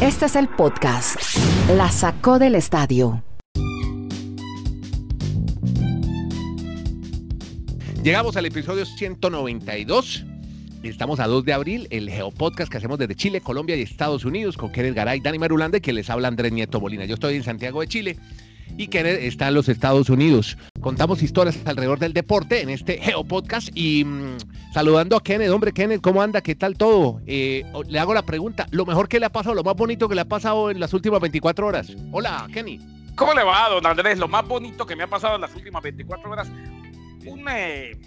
Este es el podcast. La sacó del estadio. Llegamos al episodio 192. Estamos a 2 de abril, el Geopodcast que hacemos desde Chile, Colombia y Estados Unidos con Kenneth Garay, Dani Marulanda que les habla Andrés Nieto Molina. Yo estoy en Santiago de Chile y Kenneth está en los Estados Unidos. Contamos historias alrededor del deporte en este Geopodcast y mm, saludando a Kenneth. Hombre, Kenneth, ¿cómo anda? ¿Qué tal todo? Eh, le hago la pregunta, ¿lo mejor que le ha pasado, lo más bonito que le ha pasado en las últimas 24 horas? Hola, Kenny. ¿Cómo le va, don Andrés? Lo más bonito que me ha pasado en las últimas 24 horas, un, eh,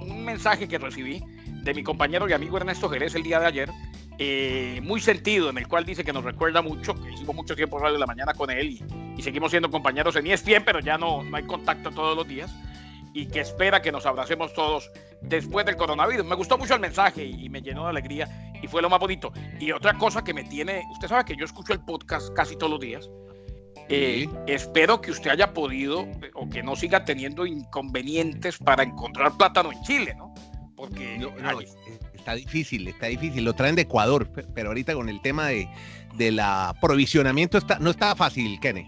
un mensaje que recibí de mi compañero y amigo Ernesto Jerez el día de ayer, eh, muy sentido, en el cual dice que nos recuerda mucho, que hicimos mucho tiempo radio de la mañana con él y, y seguimos siendo compañeros en ESPN, pero ya no, no hay contacto todos los días y que espera que nos abracemos todos después del coronavirus. Me gustó mucho el mensaje y, me llenó de alegría y fue lo más bonito. Y otra cosa que me tiene, usted sabe que yo escucho el podcast casi todos los días. Eh, espero que usted haya podido o que no siga teniendo inconvenientes para encontrar plátano en Chile, ¿no? Porque no, no, está difícil, está difícil. Lo traen de Ecuador, pero ahorita con el tema de, de la provisionamiento está, no está fácil, Kenny.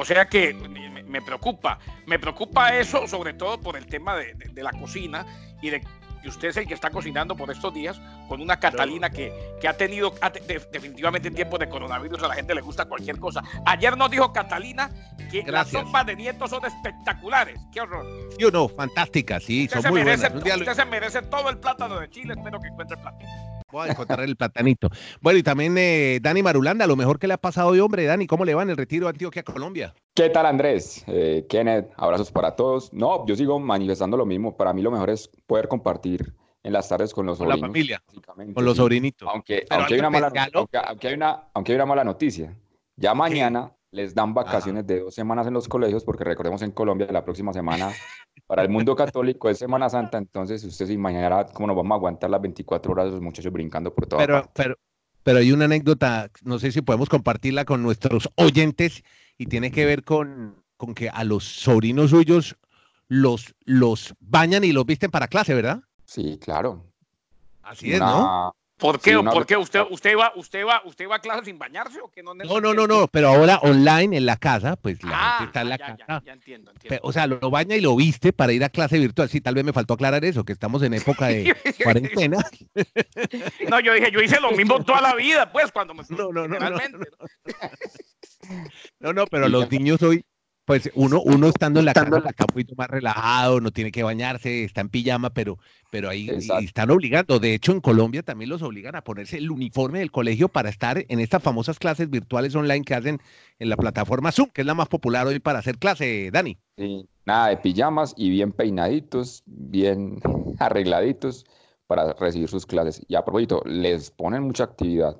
O sea que me, me, preocupa, me preocupa eso sobre todo por el tema de, de, de la cocina y de que usted es el que está cocinando por estos días con una Catalina no. que, que, ha tenido ha, de, definitivamente en tiempos de coronavirus a la gente le gusta cualquier cosa. Ayer nos dijo Catalina que Gracias. las sopas de nietos son espectaculares. ¡Qué horror! Yo no, fantásticas, sí, usted son muy merece, buenas. Usted se merece todo el plátano de Chile, espero que encuentre el plátano. Voy a encontrar el platanito. Bueno, y también eh, Dani Marulanda, lo mejor que le ha pasado hoy, hombre. Dani, ¿cómo le va en el retiro de Antioquia, Colombia? ¿Qué tal, Andrés? Eh, Kenneth, abrazos para todos. No, yo sigo manifestando lo mismo. Para mí lo mejor es poder compartir en las tardes con los con sobrinos. la familia, con los sobrinitos. Aunque, aunque, hay una mala, aunque, aunque, hay una, aunque hay una mala noticia. Ya mañana. Les dan vacaciones Ajá. de dos semanas en los colegios, porque recordemos en Colombia la próxima semana para el mundo católico es Semana Santa, entonces usted se imaginará cómo nos vamos a aguantar las 24 horas de los muchachos brincando por toda pero. Pero, pero hay una anécdota, no sé si podemos compartirla con nuestros oyentes, y tiene que ver con, con que a los sobrinos suyos los, los bañan y los visten para clase, ¿verdad? Sí, claro. Así es, ¿no? ¿Por qué? Sí. ¿Por qué? ¿Usted, usted, va, usted, va, ¿Usted va a clase sin bañarse o que no? No, no, no, no, pero ahora online en la casa, pues la ah, gente está en la ya, casa. Ya, ya entiendo, entiendo. Pero, o sea, lo, lo, baña y lo viste para ir a clase virtual. Sí, tal vez me faltó aclarar eso, que estamos en época de cuarentena. No, yo dije, yo hice lo mismo toda la vida, pues, cuando me... No, no, no. No, no, no, no pero los niños hoy, pues uno, uno estando en la casa está un poquito más relajado, no tiene que bañarse, está en pijama, pero, pero ahí están obligando. De hecho, en Colombia también los obligan a ponerse el uniforme del colegio para estar en estas famosas clases virtuales online que hacen en la plataforma Zoom, que es la más popular hoy para hacer clase, Dani. Sí, nada de pijamas y bien peinaditos, bien arregladitos para recibir sus clases. Y a propósito, les ponen mucha actividad.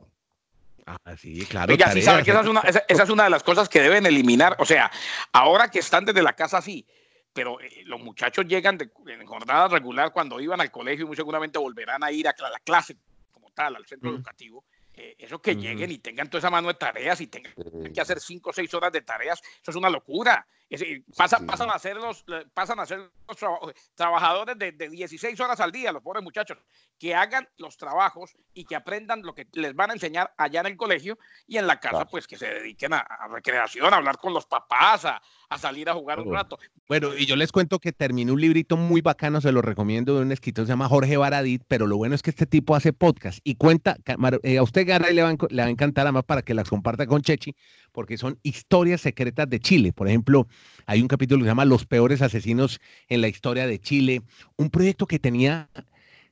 Ah, sí, claro. Oiga, sí sabe que esa es, una, esa, esa es, una, de las cosas que deben eliminar. O sea, ahora que están desde la casa sí, pero eh, los muchachos llegan de, en jornada regular cuando iban al colegio y muy seguramente volverán a ir a la clase como tal, al centro educativo. Eh, eso que lleguen y tengan toda esa mano de tareas y tengan que hacer cinco o seis horas de tareas, eso es una locura. Es, pasa, sí. pasan, a ser los, pasan a ser los tra trabajadores de, de 16 horas al día, los pobres muchachos, que hagan los trabajos y que aprendan lo que les van a enseñar allá en el colegio y en la casa, claro. pues que se dediquen a, a, recreación, a hablar con los papás, a, a salir a jugar un rato. Bueno, y yo les cuento que terminé un librito muy bacano, se lo recomiendo, de un escritor se llama Jorge Baradit, pero lo bueno es que este tipo hace podcast y cuenta, eh, a usted Garay le va, le va a encantar además para que las comparta con Chechi, porque son historias secretas de Chile. Por ejemplo, hay un capítulo que se llama Los peores asesinos en la historia de Chile, un proyecto que tenía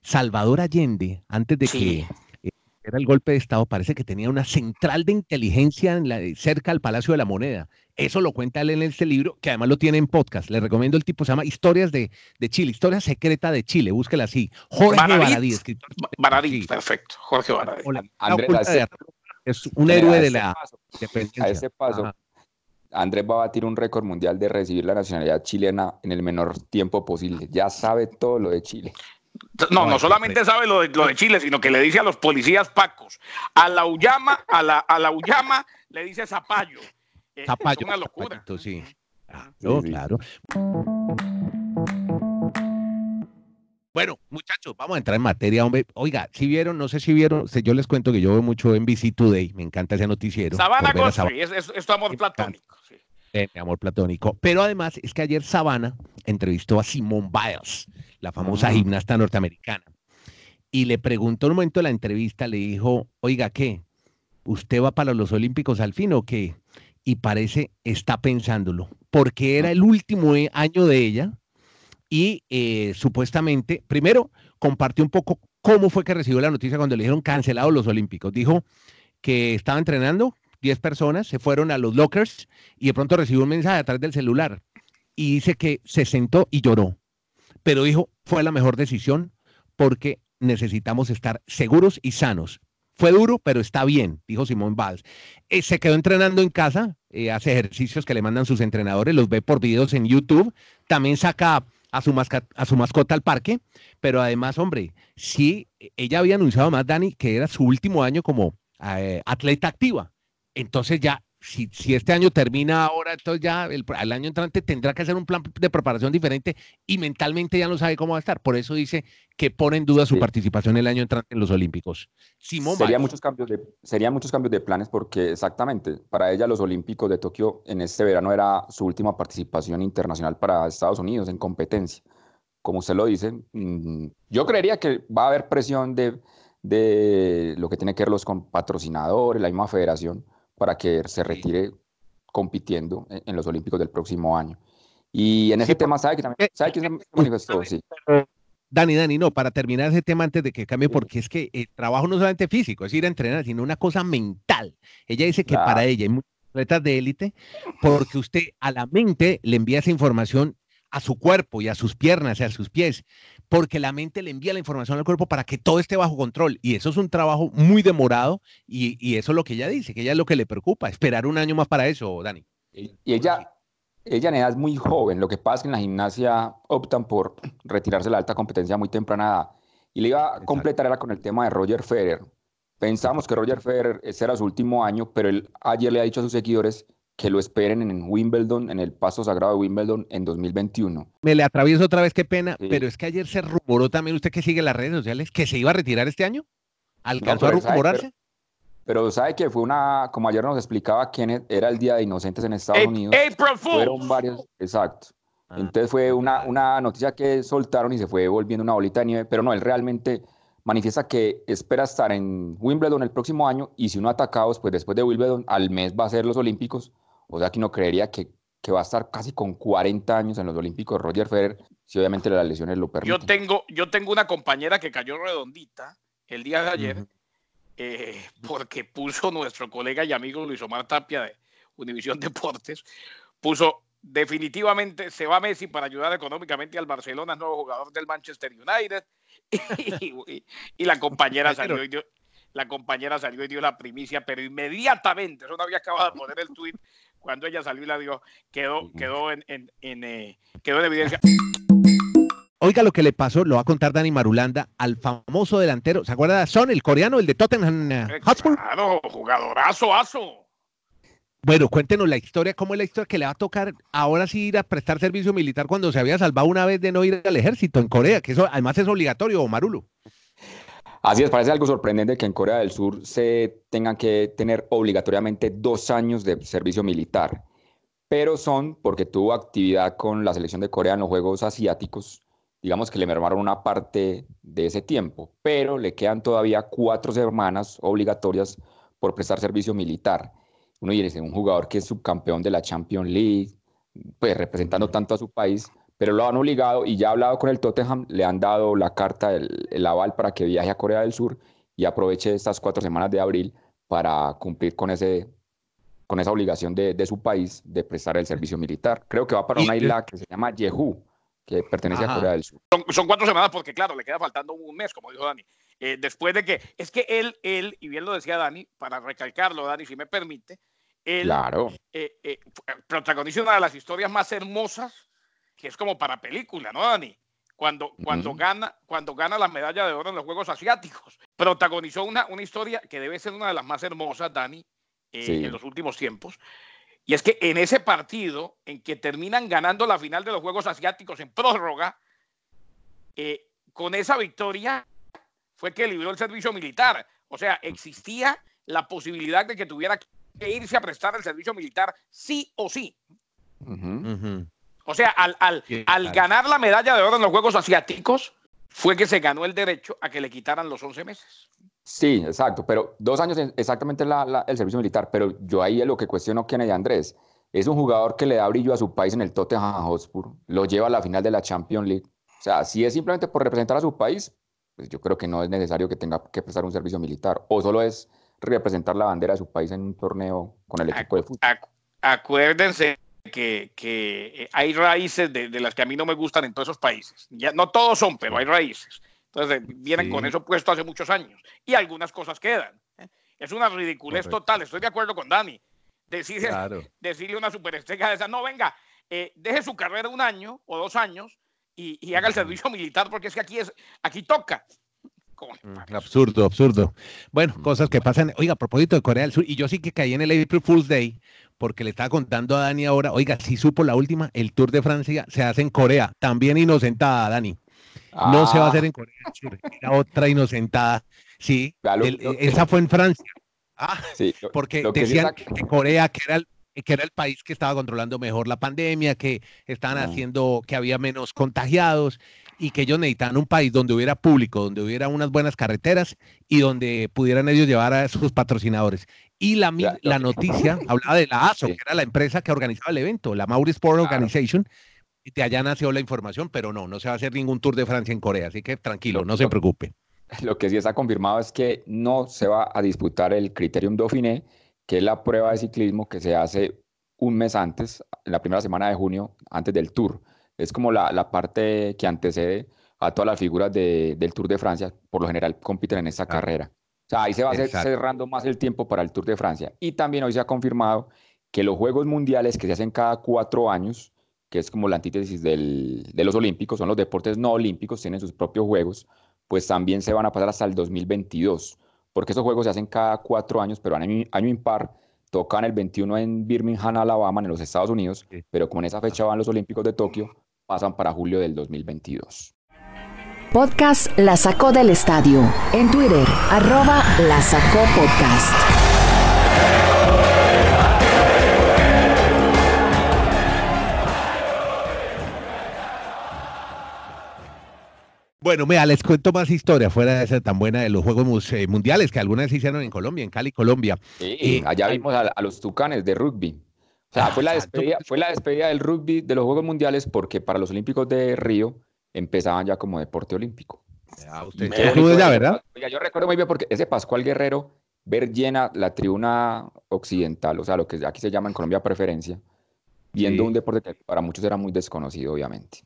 Salvador Allende antes de sí. que eh, era el golpe de Estado, parece que tenía una central de inteligencia en la, cerca al Palacio de la Moneda. Eso lo cuenta él en este libro, que además lo tiene en podcast. Le recomiendo el tipo, se llama Historias de, de Chile, Historia Secreta de Chile, búsquela así. Jorge Baradí, escritor. Baradí, sí. perfecto. Jorge Baradí. Andrés, es un héroe de la. A ese paso, Ajá. Andrés va a batir un récord mundial de recibir la nacionalidad chilena en el menor tiempo posible. Ya sabe todo lo de Chile. No, no solamente sabe lo de, lo de, Chile, sino que le dice a los policías pacos, a la Ullama, a la, a la Ullama le dice Zapallo. Zapallo. Es una locura. Zapallito, sí. Claro, sí, sí. claro. Bueno, muchachos, vamos a entrar en materia, hombre. Oiga, si vieron, no sé si vieron, yo les cuento que yo veo mucho NBC Today, me encanta ese noticiero. Sabana Godfrey, es, es, tu amor platónico. Sí. mi amor platónico. Pero además es que ayer Sabana entrevistó a Simone Biles, la famosa ah. gimnasta norteamericana. Y le preguntó en un momento de la entrevista, le dijo, oiga, ¿qué? ¿Usted va para los Olímpicos al fin o qué? Y parece está pensándolo, porque era el último año de ella y eh, supuestamente, primero, compartió un poco cómo fue que recibió la noticia cuando le dijeron cancelado los Olímpicos. Dijo que estaba entrenando, 10 personas se fueron a los lockers y de pronto recibió un mensaje a través del celular y dice que se sentó y lloró. Pero dijo, fue la mejor decisión porque necesitamos estar seguros y sanos. Fue duro, pero está bien, dijo Simón Valls. Eh, se quedó entrenando en casa, eh, hace ejercicios que le mandan sus entrenadores, los ve por videos en YouTube, también saca a su, mascota al parque, pero además, hombre, sí, ella había anunciado más, Dani, que era su último año como eh, atleta activa. Entonces ya si, si, este año termina ahora, entonces ya el, año entrante tendrá que hacer un plan de preparación diferente y mentalmente ya no sabe cómo va a estar. Por eso dice que pone en duda su participación el año entrante en los Olímpicos. Simón sería muchos cambios de sería muchos cambios de planes porque exactamente para ella los Olímpicos de Tokio en este verano era su última participación internacional para Estados Unidos en competencia. Como usted lo dice, mm, yo creería que va a haber presión de, de lo que tiene que ver los con patrocinadores, la misma federación para que se retire compitiendo en, los Olímpicos del próximo año. Y en ese tema, ¿sabe que también sabe que se manifestó? Sí. Dani, Dani, no, para terminar ese tema antes de que cambie, porque es que el trabajo no solamente físico, es ir a entrenar, sino una cosa mental. Ella dice que para ella hay muchas atletas de élite, porque usted a la mente le envía esa información a su cuerpo y a sus piernas y a sus pies porque la mente le envía la información al cuerpo para que todo esté bajo control. Y eso es un trabajo muy demorado y, eso es lo que ella dice, que ella es lo que le preocupa, esperar un año más para eso, Dani. Y ella, ella en edad es muy joven, lo que pasa es que en la gimnasia optan por retirarse de la alta competencia muy temprana edad. Y le iba a completar era con el tema de Roger Federer. Pensamos que Roger Federer ese era su último año, pero él ayer le ha dicho a sus seguidores que lo esperen en Wimbledon, en el paso sagrado de Wimbledon en 2021. Me le atravieso otra vez, qué pena, pero es que ayer se rumoró también, usted que sigue las redes sociales, que se iba a retirar este año. ¿Alcanzó a rumorarse? pero, sabe que fue una, como ayer nos explicaba quién era el Día de Inocentes en Estados Unidos. April Fueron varios, exacto. Ah. Entonces fue una, una noticia que soltaron y se fue volviendo una bolita de nieve, pero no, él realmente manifiesta que espera estar en Wimbledon el próximo año y si uno atacados, pues después de Wimbledon al mes va a ser los Olímpicos o sea que no creería que, que va a estar casi con 40 años en los Olímpicos Roger Federer, si obviamente las lesiones lo permiten. Yo tengo, yo tengo una compañera que cayó redondita el día de ayer, eh, porque puso nuestro colega y amigo Luis Omar Tapia de Univisión Deportes, puso definitivamente se va Messi para ayudar económicamente al Barcelona, nuevo jugador del Manchester United, y, la compañera salió y dio, la compañera salió y dio la primicia, pero inmediatamente, eso no había acabado de poner el tweet, cuando ella salió y la dio, quedó, quedó, en, en, eh, quedó en evidencia. Oiga lo que le pasó, lo va a contar Dani Marulanda al famoso delantero. ¿Se acuerda de Son, el coreano, el de Tottenham eh, Hotspur? Claro, jugadorazo, aso. Bueno, cuéntenos la historia, cómo es la historia que le va a tocar ahora sí ir a prestar servicio militar cuando se había salvado una vez de no ir al ejército en Corea, que eso además es obligatorio, Marulo. Así es, parece algo sorprendente que en Corea del Sur se tengan que tener obligatoriamente dos años de servicio militar, pero son porque tuvo actividad con la selección de Corea en los Juegos Asiáticos, digamos que le mermaron una parte de ese tiempo, pero le quedan todavía cuatro semanas obligatorias por prestar servicio militar. Uno dice, un jugador que es subcampeón de la Champions League, pues representando tanto a su país, pero lo han obligado y ya ha hablado con el Tottenham, le han dado la carta, el, aval para que viaje a Corea del Sur y aproveche estas cuatro semanas de abril para cumplir con, ese, con esa obligación de, su país de prestar el servicio militar. Creo que va para una isla que se llama Jeju, que pertenece a Corea del Sur. Son, cuatro semanas porque, claro, le queda faltando un mes, como dijo Dani. Eh, después de que, es que él, él, y bien lo decía Dani, para recalcarlo, Dani, si me permite, él claro. eh, eh, protagoniza una de las historias más hermosas que es como para película, ¿no, Dani? Cuando, cuando, gana, cuando gana la medalla de oro en los Juegos Asiáticos. Protagonizó una, una historia que debe ser una de las más hermosas, Dani, eh, en los últimos tiempos. Y es que en ese partido, en que terminan ganando la final de los Juegos Asiáticos en prórroga, eh, con esa victoria fue que libró el servicio militar. O sea, existía la posibilidad de que tuviera que irse a prestar el servicio militar sí o sí. O sea, al, al, ganar la medalla de oro en los Juegos Asiáticos, fue que se ganó el derecho a que le quitaran los 11 meses. Sí, exacto, pero dos años exactamente el servicio militar, pero yo ahí es lo que cuestiono Kennedy Andrés. Es un jugador que le da brillo a su país en el Tottenham Hotspur, lo lleva a la final de la Champions League. O sea, si es simplemente por representar a su país, pues yo creo que no es necesario que tenga que prestar un servicio militar, o solo es representar la bandera de su país en un torneo con el equipo de fútbol. acuérdense que, eh, hay raíces de, las que a mí no me gustan en todos esos países. Ya, no todos son, pero hay raíces. Entonces vienen con eso puesto hace muchos años y algunas cosas quedan. ¿eh? Es una ridiculez total, estoy de acuerdo con Dani. Decirle, decirle a una superestrella de esa, no, venga, eh, deje su carrera un año o dos años y, haga el servicio militar porque es que aquí, es, aquí toca. Mm, absurdo, absurdo. Bueno, cosas que pasan. Oiga, a propósito de Corea del Sur, y yo sí que caí en el April Fool's Day, porque le estaba contando a Dani ahora, oiga, si supo la última, el Tour de Francia se hace en Corea, también inocentada, Dani. No se va a hacer en Corea del Sur, otra inocentada. Sí, esa fue en Francia. Ah, sí, porque decían que Corea, que era el que era el país que estaba controlando mejor la pandemia, que estaban haciendo que había menos contagiados y que ellos necesitaban un país donde hubiera público, donde hubiera unas buenas carreteras y donde pudieran ellos llevar a sus patrocinadores. Y la, la noticia hablaba de la ASO, que era la empresa que organizaba el evento, la Mauri Sport Organization, y de allá nació la información, pero no, no se va a hacer ningún Tour de Francia en Corea, así que tranquilo, no se preocupe. Lo que sí está confirmado es que no se va a disputar el Criterium Dauphiné, que es la prueba de ciclismo que se hace un mes antes, en la primera semana de junio, antes del Tour. Es como la, la parte que antecede a todas las figuras de, del Tour de Francia, por lo general compiten en esta carrera. O sea, ahí se va cerrando más el tiempo para el Tour de Francia. Y también hoy se ha confirmado que los Juegos Mundiales que se hacen cada cuatro años, que es como la antítesis del, de los Olímpicos, son los deportes no olímpicos, tienen sus propios Juegos, pues también se van a pasar hasta el 2022, porque esos Juegos se hacen cada cuatro años, pero año, año impar, tocan el 21 en Birmingham, Alabama, en los Estados Unidos, pero como en esa fecha van los Olímpicos de Tokio, pasan para julio del 2022. Podcast La Sacó del Estadio. En Twitter, arroba La Sacó Podcast. Bueno, mira, les cuento más historia fuera de esa tan buena de los Juegos eh, Mundiales que algunas se hicieron en Colombia, en Cali, Colombia. Sí, eh, allá vimos a, los tucanes de rugby. O sea, fue la, despedida, fue la despedida del rugby de los Juegos Mundiales porque para los Olímpicos de Río empezaban ya como deporte olímpico. Ya, usted ya, ¿verdad? Oiga, yo recuerdo muy bien porque ese Pascual Guerrero, ver llena la tribuna occidental, o sea, lo que aquí se llama en Colombia preferencia, viendo un deporte que para muchos era muy desconocido, obviamente.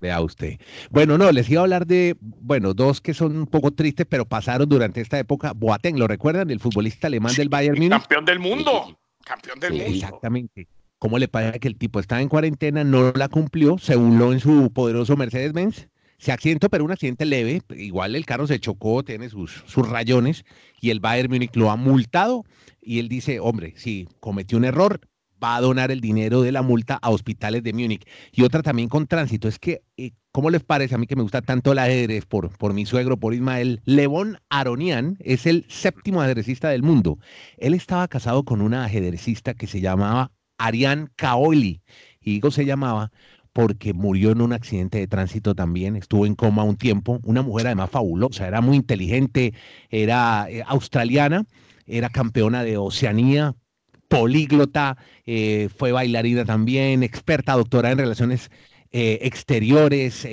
Vea usted. Bueno, no, les iba a hablar de, bueno, dos que son un poco tristes, pero pasaron durante esta época. Boateng, ¿lo recuerdan? El futbolista alemán del Bayern Múnich. Campeón del mundo. Campeón del mundo. Exactamente. ¿Cómo le parece que el tipo estaba en cuarentena, no la cumplió, se burló en su poderoso Mercedes-Benz? Se accidentó, pero un accidente leve. Igual el carro se chocó, tiene sus, sus rayones y el Bayern Múnich lo ha multado. Y él dice, hombre, si cometió un error, va a donar el dinero de la multa a hospitales de Múnich. Y otra también con tránsito, es que, eh, ¿cómo les parece a mí que me gusta tanto el ajedrez por, por mi suegro, por Ismael? Levón Aronian es el séptimo ajedrecista del mundo. Él estaba casado con una ajedrecista que se llamaba Ariane Kaoli. Y digo se llamaba porque murió en un accidente de tránsito también, estuvo en coma un tiempo, una mujer además fabulosa, era muy inteligente, era eh, australiana, era campeona de Oceanía, políglota, eh, fue bailarina también, experta, doctora en relaciones eh, exteriores,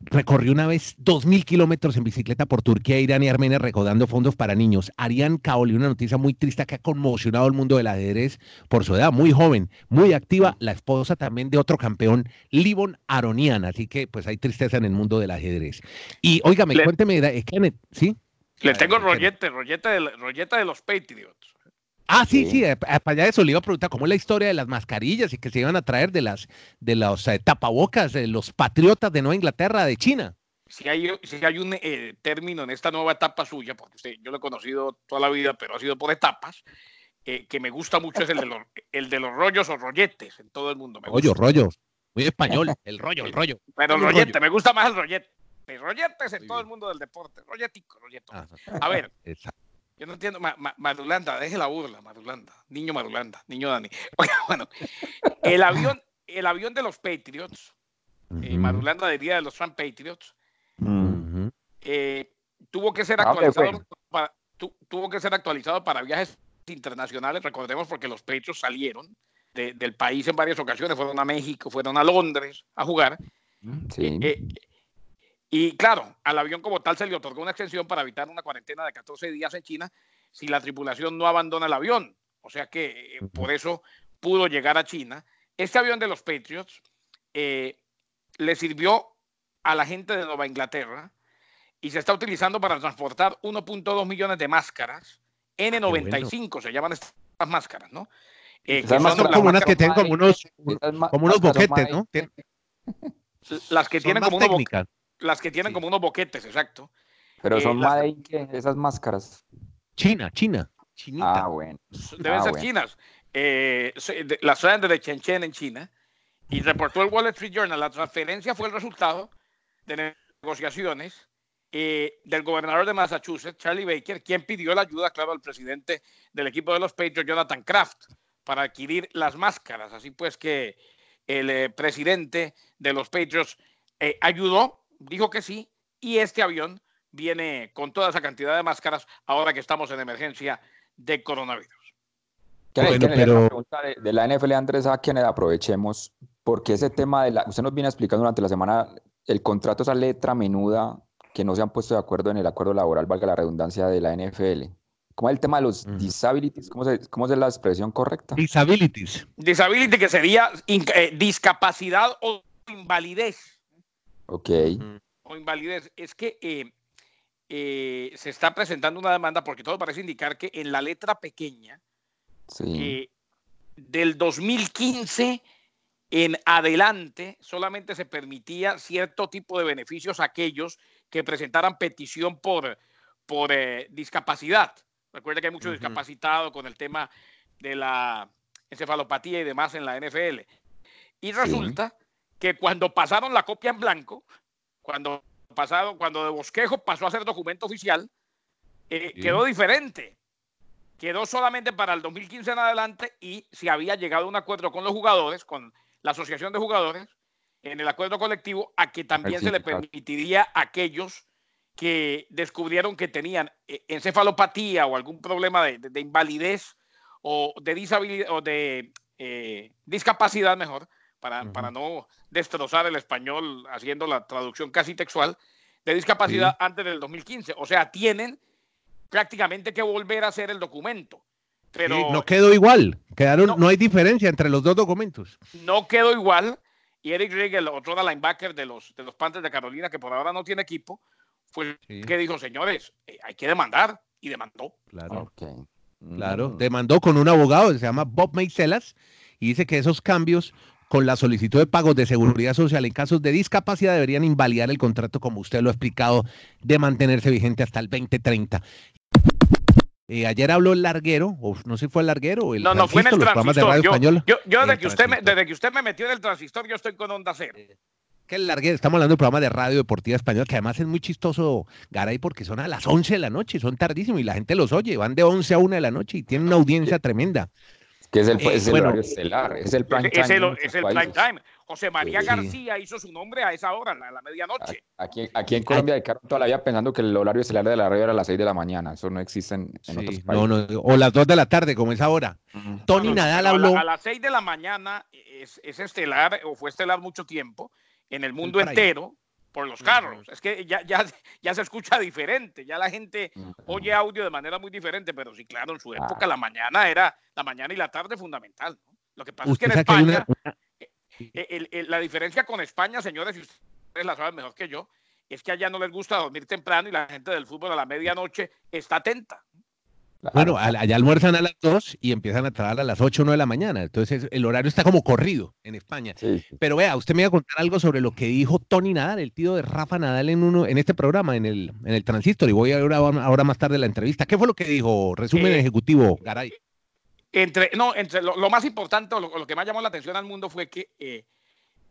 recorrió una vez dos mil kilómetros en bicicleta por Turquía, Irán y Armenia recaudando fondos para niños. Arián Kaoli, una noticia muy triste que ha conmocionado el mundo del ajedrez por su edad, muy joven, muy activa, la esposa también de otro campeón, Livon Aronian, así que pues hay tristeza en el mundo del ajedrez. Y óigame, cuénteme, Kenneth, ¿sí? Le tengo rollete, rollete de, rollete de los Patriots. Ah, sí, sí, eh, para allá de eso le iba a preguntar cómo es la historia de las mascarillas y que se iban a traer de las de los eh, tapabocas de los patriotas de Nueva Inglaterra, de China. Si hay, si hay un eh, término en esta nueva etapa suya, porque yo lo he conocido toda la vida, pero ha sido por etapas, que me gusta mucho es el de, los, el de los rollos o rolletes en todo el mundo. rollo, rollo. Muy español, el rollo, el rollo. Pero el rollete, me gusta más el rollete. Rolletes en todo el mundo del deporte. Rolletico, rolleto. A ver, yo no entiendo. Madulanda, deje la burla, Madulanda. Niño Madulanda, niño Dani. bueno, el avión, el avión de los Patriots, eh, Madulanda diría de los Trump Patriots, eh, tuvo que ser actualizado para, tuvo que ser actualizado para viajes internacionales, recordemos porque los Patriots salieron del país en varias ocasiones, fueron a México, fueron a Londres a jugar. Sí. Eh, y claro, al avión como tal se le otorgó una extensión para evitar una cuarentena de 14 días en China si la tripulación no abandona el avión. O sea que eh, por eso pudo llegar a China. Este avión de los Patriots eh, le sirvió a la gente de Nueva Inglaterra y se está utilizando para transportar 1.2 millones de máscaras. N95 se llaman estas máscaras, ¿no? Eh, que son como unas que tienen como unos, como unos boquetes, ¿no? Las que tienen como unos las que tienen como unos boquetes, exacto. Pero son eh, esas máscaras. China, China. Chinita. Ah, bueno. Deben ah, ser chinas. Eh, las traen de Shenzhen en China. Y reportó el Wall Street Journal. La transferencia fue el resultado de negociaciones eh, del gobernador de Massachusetts, Charlie Baker, quien pidió la ayuda, claro, al presidente del equipo de los Patriots, Jonathan Kraft, para adquirir las máscaras. Así pues que el eh, presidente de los Patriots ayudó dijo que sí y este avión viene con toda esa cantidad de máscaras ahora que estamos en emergencia de coronavirus. Bueno, pero... de, la NFL, Andrés, a quien aprovechemos, porque ese tema de la, usted nos viene explicando durante la semana, el contrato, esa letra menuda que no se han puesto de acuerdo en el acuerdo laboral, valga la redundancia de la NFL. ¿Cómo es el tema de los disabilities? ¿Cómo, se, ¿Cómo, es la expresión correcta? Disabilities. Disability, que sería eh, discapacidad o invalidez. Ok. O invalidez. Es que eh, eh, se está presentando una demanda porque todo parece indicar que en la letra pequeña eh, del 2015 en adelante solamente se permitía cierto tipo de beneficios a aquellos que presentaran petición por, por discapacidad. Recuerda que hay mucho discapacitado con el tema de la encefalopatía y demás en la NFL. Y resulta que cuando pasaron la copia en blanco, cuando pasado, cuando de bosquejo pasó a ser documento oficial, eh, quedó diferente. Quedó solamente para el 2015 en adelante y se había llegado a un acuerdo con los jugadores, con la asociación de jugadores, en el acuerdo colectivo, a que también se le permitiría a aquellos que descubrieron que tenían eh, encefalopatía o algún problema de, invalidez o de disabilidad o de eh, discapacidad mejor, para, para no destrozar el español haciendo la traducción casi textual, de discapacidad antes del 2015. O sea, tienen prácticamente que volver a hacer el documento. Pero no quedó igual, quedaron, no, hay diferencia entre los dos documentos. No quedó igual. Y Eric Rigel, otro de linebacker de los, de los Panthers de Carolina, que por ahora no tiene equipo, fue que dijo, señores, eh, hay que demandar. Y demandó. Claro. Claro, mm. demandó con un abogado, se llama Bob Meiselas, y dice que esos cambios con la solicitud de pagos de seguridad social en casos de discapacidad deberían invalidar el contrato, como usted lo ha explicado, de mantenerse vigente hasta el 2030. Eh, ayer habló el larguero, o no sé si fue el larguero o el No, no, fue en el transistor. Yo, yo, desde, que usted me, desde que usted me metió en el transistor, yo estoy con Onda Cero. Eh, que el larguero, estamos hablando de un programa de radio deportiva español, que además es muy chistoso, Garay, porque son a las 11 de la noche, son tardísimo y la gente los oye, van de 11 a 1 de la noche y tienen una audiencia tremenda. Que es el, eh, es el horario estelar, es el prime time. Es el, el prime time. José María García hizo su nombre a esa hora, a la medianoche. Aquí, aquí en Colombia dedicaron toda la vida pensando que el horario estelar de la radio era a las 6 de la mañana. Eso no existe en, otros países. No, no, o las 2 de la tarde, como es ahora. Tony Nadal habló. A, las 6 de la mañana es, es, estelar, o fue estelar mucho tiempo, en el mundo entero por los carros. Es que ya, ya, ya se escucha diferente, ya la gente oye audio de manera muy diferente, pero sí, claro, en su época la mañana era la mañana y la tarde fundamental. Lo que pasa es que en España, eh, eh, la diferencia con España, señores, y ustedes la saben mejor que yo, es que allá no les gusta dormir temprano y la gente del fútbol a la medianoche está atenta. Bueno, allá almuerzan a las 2 y empiezan a trabajar a las 8 o 9 de la mañana. Entonces el horario está como corrido en España. Pero vea, usted me iba a contar algo sobre lo que dijo Tony Nadal, el tío de Rafa Nadal en uno en este programa, en el, en el Transistor. Y voy a ver ahora, más tarde la entrevista. ¿Qué fue lo que dijo? Resumen eh, ejecutivo, Garay. Entre, no, entre lo, más importante, lo, lo, que más llamó la atención al mundo fue que eh,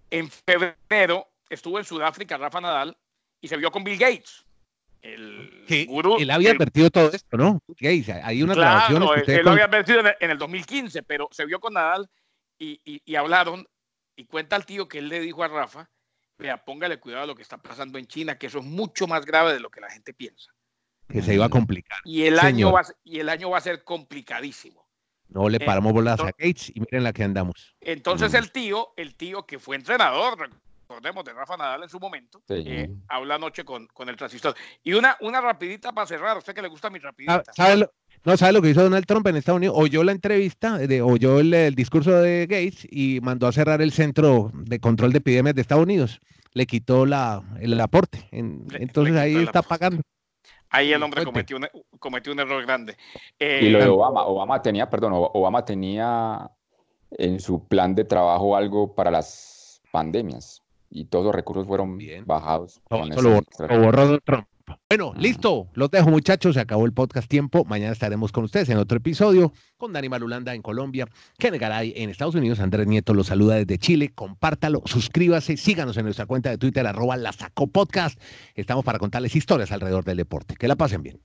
en febrero estuvo en Sudáfrica Rafa Nadal y se vio con Bill Gates. El él había advertido todo esto, ¿no? Hay una claro, él, lo había advertido en el, 2015, pero se vio con Nadal y, y, hablaron y cuenta el tío que él le dijo a Rafa, vea, póngale cuidado a lo que está pasando en China, que eso es mucho más grave de lo que la gente piensa. Que se iba a complicar. Y el, año va, y el año va a ser complicadísimo. No le paramos bolas a Gates y miren la que andamos. Entonces el tío, el tío que fue entrenador, recordemos, de Rafa Nadal en su momento, eh, habla anoche con, con, el transistor. Y una, una rapidita para cerrar, a usted que le gusta mi rapidita. ¿Sabe no, ¿sabe lo que hizo Donald Trump en Estados Unidos? Oyó la entrevista, de, oyó el, discurso de Gates y mandó a cerrar el Centro de Control de Epidemias de Estados Unidos. Le quitó la, el aporte. entonces ahí está pagando. Ahí el hombre cometió un, cometió un error grande. y lo de eh, Obama, Obama tenía, perdón, Obama tenía en su plan de trabajo algo para las pandemias y todos los recursos fueron Bien. bajados. con lo, borró Trump. Bueno, listo. Los dejo, muchachos. Se acabó el podcast tiempo. Mañana estaremos con ustedes en otro episodio con Dani Marulanda en Colombia, Ken Garay en Estados Unidos. Andrés Nieto los saluda desde Chile. Compártalo, suscríbase, síganos en nuestra cuenta de Twitter, arroba la sacó podcast. Estamos para contarles historias alrededor del deporte. Que la pasen bien.